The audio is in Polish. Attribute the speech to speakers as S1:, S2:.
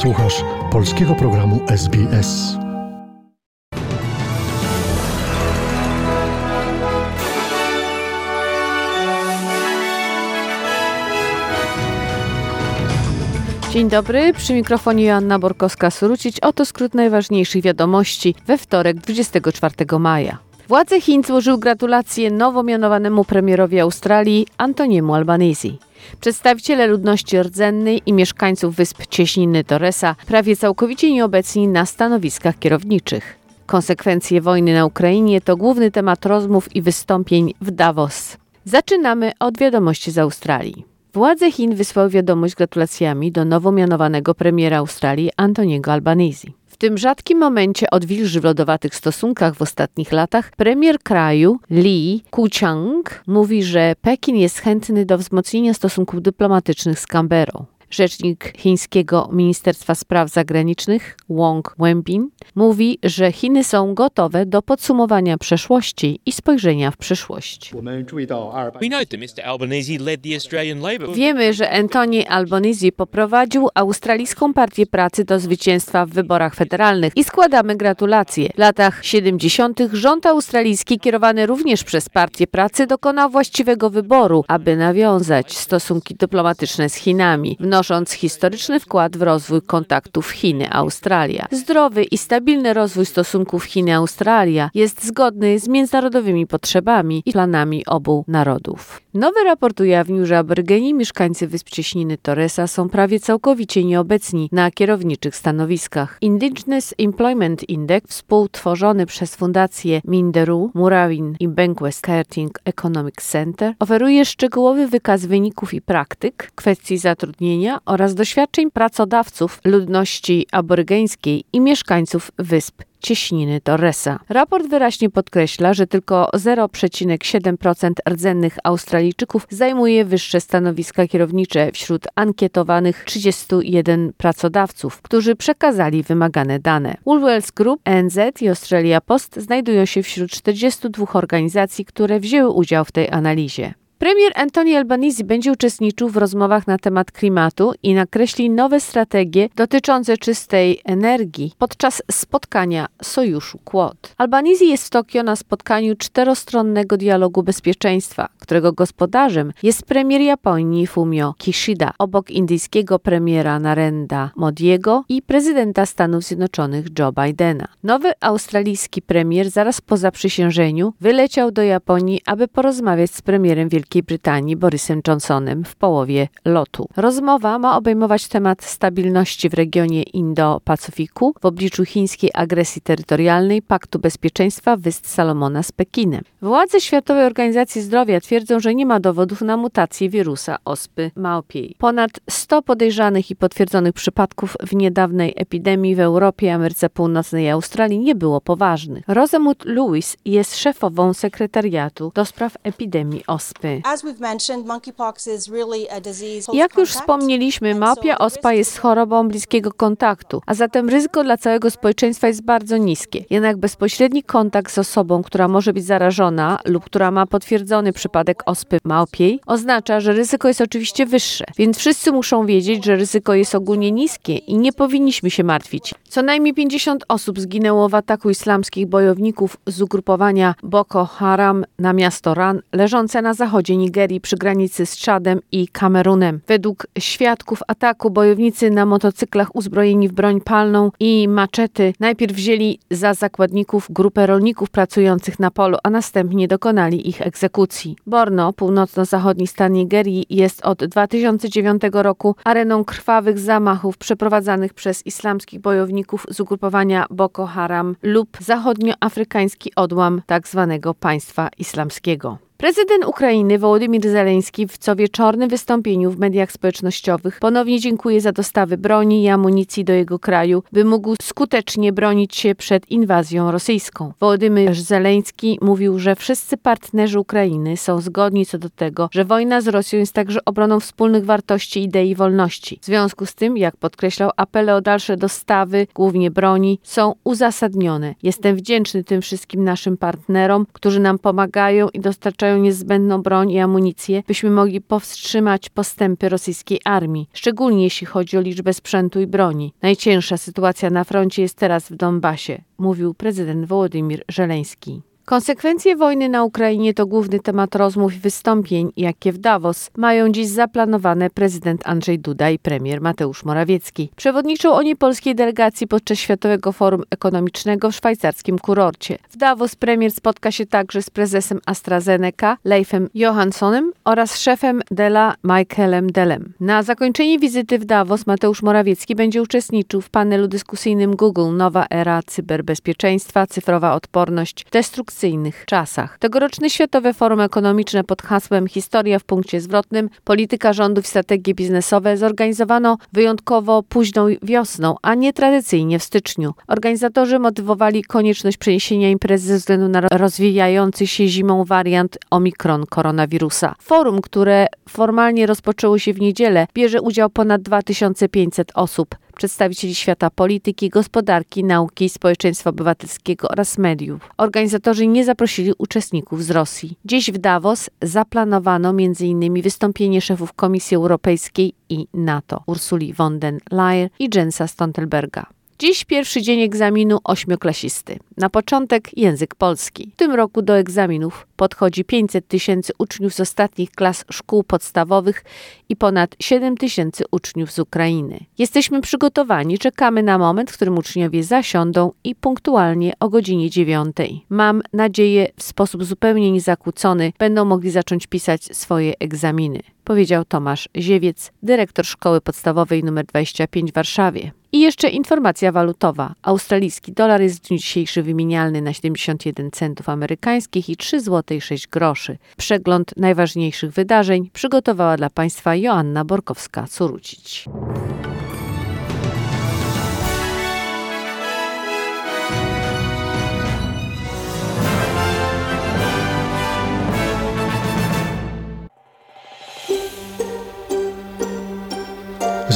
S1: Słuchasz polskiego programu SBS.
S2: Dzień dobry, przy mikrofonie Joanna Borkowska-Surucić. Oto skrót najważniejszych wiadomości we wtorek 24 maja. Władze Chin złożyły gratulacje nowo mianowanemu premierowi Australii Antoniemu Albanese. Przedstawiciele ludności rdzennej i mieszkańców wysp Cieśniny Torresa prawie całkowicie nieobecni na stanowiskach kierowniczych. Konsekwencje wojny na Ukrainie to główny temat rozmów i wystąpień w Davos. Zaczynamy od wiadomości z Australii. Władze Chin wysłały wiadomość z gratulacjami do nowo mianowanego premiera Australii Antoniego Albanese. Tym rzadkim momencie odwilży w lodowatych stosunkach w ostatnich latach premier kraju Li Kuchang mówi, że Pekin jest chętny do wzmocnienia stosunków dyplomatycznych z Canberrą. Rzecznik chińskiego Ministerstwa Spraw Zagranicznych Wong Wenbin mówi, że Chiny są gotowe do podsumowania przeszłości i spojrzenia w przyszłość. Wiemy, że Anthony Albanese poprowadził australijską partię pracy do zwycięstwa w wyborach federalnych i składamy gratulacje. W latach 70. rząd australijski kierowany również przez partię pracy dokonał właściwego wyboru, aby nawiązać stosunki dyplomatyczne z Chinami wnosząc historyczny wkład w rozwój kontaktów Chiny-Australia. Zdrowy i stabilny rozwój stosunków Chiny-Australia jest zgodny z międzynarodowymi potrzebami i planami obu narodów. Nowy raport ujawnił, że aborygeni mieszkańcy wysp Cieśniny Torresa są prawie całkowicie nieobecni na kierowniczych stanowiskach. Indigenous Employment Index, współtworzony przez fundację Minderu, Murawin i Bankwest Karting Economic Center, oferuje szczegółowy wykaz wyników i praktyk, kwestii zatrudnienia oraz doświadczeń pracodawców ludności aborygeńskiej i mieszkańców wysp cieśniny Torresa. Raport wyraźnie podkreśla, że tylko 0,7% rdzennych Australijczyków zajmuje wyższe stanowiska kierownicze wśród ankietowanych 31 pracodawców, którzy przekazali wymagane dane. Woolworths Group, NZ i Australia Post znajdują się wśród 42 organizacji, które wzięły udział w tej analizie. Premier Anthony Albanese będzie uczestniczył w rozmowach na temat klimatu i nakreśli nowe strategie dotyczące czystej energii podczas spotkania Sojuszu Quad. Albanese jest w Tokio na spotkaniu czterostronnego dialogu bezpieczeństwa, którego gospodarzem jest premier Japonii Fumio Kishida, obok indyjskiego premiera Narendra Modiego i prezydenta Stanów Zjednoczonych Joe Bidena. Nowy australijski premier zaraz po zaprzysiężeniu wyleciał do Japonii, aby porozmawiać z premierem Wielkiej Wielkiej Brytanii Borysem Johnsonem w połowie lotu. Rozmowa ma obejmować temat stabilności w regionie Indo-Pacyfiku w obliczu chińskiej agresji terytorialnej, Paktu Bezpieczeństwa Wysp Salomona z Pekinem. Władze Światowej Organizacji Zdrowia twierdzą, że nie ma dowodów na mutację wirusa ospy małpiej. Ponad 100 podejrzanych i potwierdzonych przypadków w niedawnej epidemii w Europie, Ameryce Północnej i Australii nie było poważnych. Rosamund Lewis jest szefową sekretariatu do spraw epidemii ospy. Jak już wspomnieliśmy, małpia ospa jest chorobą bliskiego kontaktu, a zatem ryzyko dla całego społeczeństwa jest bardzo niskie. Jednak bezpośredni kontakt z osobą, która może być zarażona lub która ma potwierdzony przypadek ospy małpiej, oznacza, że ryzyko jest oczywiście wyższe. Więc wszyscy muszą wiedzieć, że ryzyko jest ogólnie niskie i nie powinniśmy się martwić. Co najmniej 50 osób zginęło w ataku islamskich bojowników z ugrupowania Boko Haram na miasto Ran, leżące na zachodzie Nigerii przy granicy z Czadem i Kamerunem. Według świadków ataku bojownicy na motocyklach uzbrojeni w broń palną i maczety najpierw wzięli za zakładników grupę rolników pracujących na polu, a następnie dokonali ich egzekucji. Borno, północno-zachodni stan Nigerii, jest od 2009 roku areną krwawych zamachów przeprowadzanych przez islamskich bojowników z ugrupowania Boko Haram lub zachodnioafrykański odłam tzw. Tak państwa islamskiego. Prezydent Ukrainy Wołodymyr Zeleński w co wieczornym wystąpieniu w mediach społecznościowych ponownie dziękuje za dostawy broni i amunicji do jego kraju, by mógł skutecznie bronić się przed inwazją rosyjską. Wołodymyr Zeleński mówił, że wszyscy partnerzy Ukrainy są zgodni co do tego, że wojna z Rosją jest także obroną wspólnych wartości idei wolności. W związku z tym, jak podkreślał, apele o dalsze dostawy, głównie broni, są uzasadnione. Jestem wdzięczny tym wszystkim naszym partnerom, którzy nam pomagają i dostarczają dostarczają niezbędną broń i amunicję, byśmy mogli powstrzymać postępy rosyjskiej armii, szczególnie jeśli chodzi o liczbę sprzętu i broni. Najcięższa sytuacja na froncie jest teraz w Donbasie, mówił prezydent Wołodymir Żeleński. Konsekwencje wojny na Ukrainie to główny temat rozmów i wystąpień, jakie w Davos mają dziś zaplanowane prezydent Andrzej Duda i premier Mateusz Morawiecki. Przewodniczą oni polskiej delegacji podczas Światowego Forum Ekonomicznego w szwajcarskim kurorcie. W Davos premier spotka się także z prezesem AstraZeneca, Leifem Johanssonem oraz szefem Dela Michaelem Delem. Na zakończenie wizyty w Davos Mateusz Morawiecki będzie uczestniczył w panelu dyskusyjnym Google Nowa era cyberbezpieczeństwa, cyfrowa odporność, destrukcja czasach. Tegoroczne Światowe Forum Ekonomiczne pod hasłem Historia w punkcie zwrotnym, polityka rządów i strategie biznesowe zorganizowano wyjątkowo późną wiosną, a nie tradycyjnie w styczniu. Organizatorzy motywowali konieczność przeniesienia imprezy ze względu na rozwijający się zimą wariant Omikron koronawirusa. Forum, które formalnie rozpoczęło się w niedzielę, bierze udział ponad 2500 osób przedstawicieli świata polityki, gospodarki, nauki, społeczeństwa obywatelskiego oraz mediów. Organizatorzy nie zaprosili uczestników z Rosji. Dziś w Davos zaplanowano m.in. wystąpienie szefów Komisji Europejskiej i NATO Ursuli von der Leyen i Jensa Stoltenberga. Dziś pierwszy dzień egzaminu ośmioklasisty. Na początek język polski. W tym roku do egzaminów podchodzi 500 tysięcy uczniów z ostatnich klas szkół podstawowych i ponad 7 tysięcy uczniów z Ukrainy. Jesteśmy przygotowani, czekamy na moment, w którym uczniowie zasiądą i punktualnie o godzinie 9. Mam nadzieję, w sposób zupełnie niezakłócony będą mogli zacząć pisać swoje egzaminy powiedział Tomasz Ziewiec, dyrektor szkoły podstawowej nr 25 w Warszawie. I jeszcze informacja walutowa. Australijski dolar jest w dniu dzisiejszy wymienialny na 71 centów amerykańskich i 3 zł 6 groszy. Przegląd najważniejszych wydarzeń przygotowała dla Państwa Joanna Borkowska-Curucić.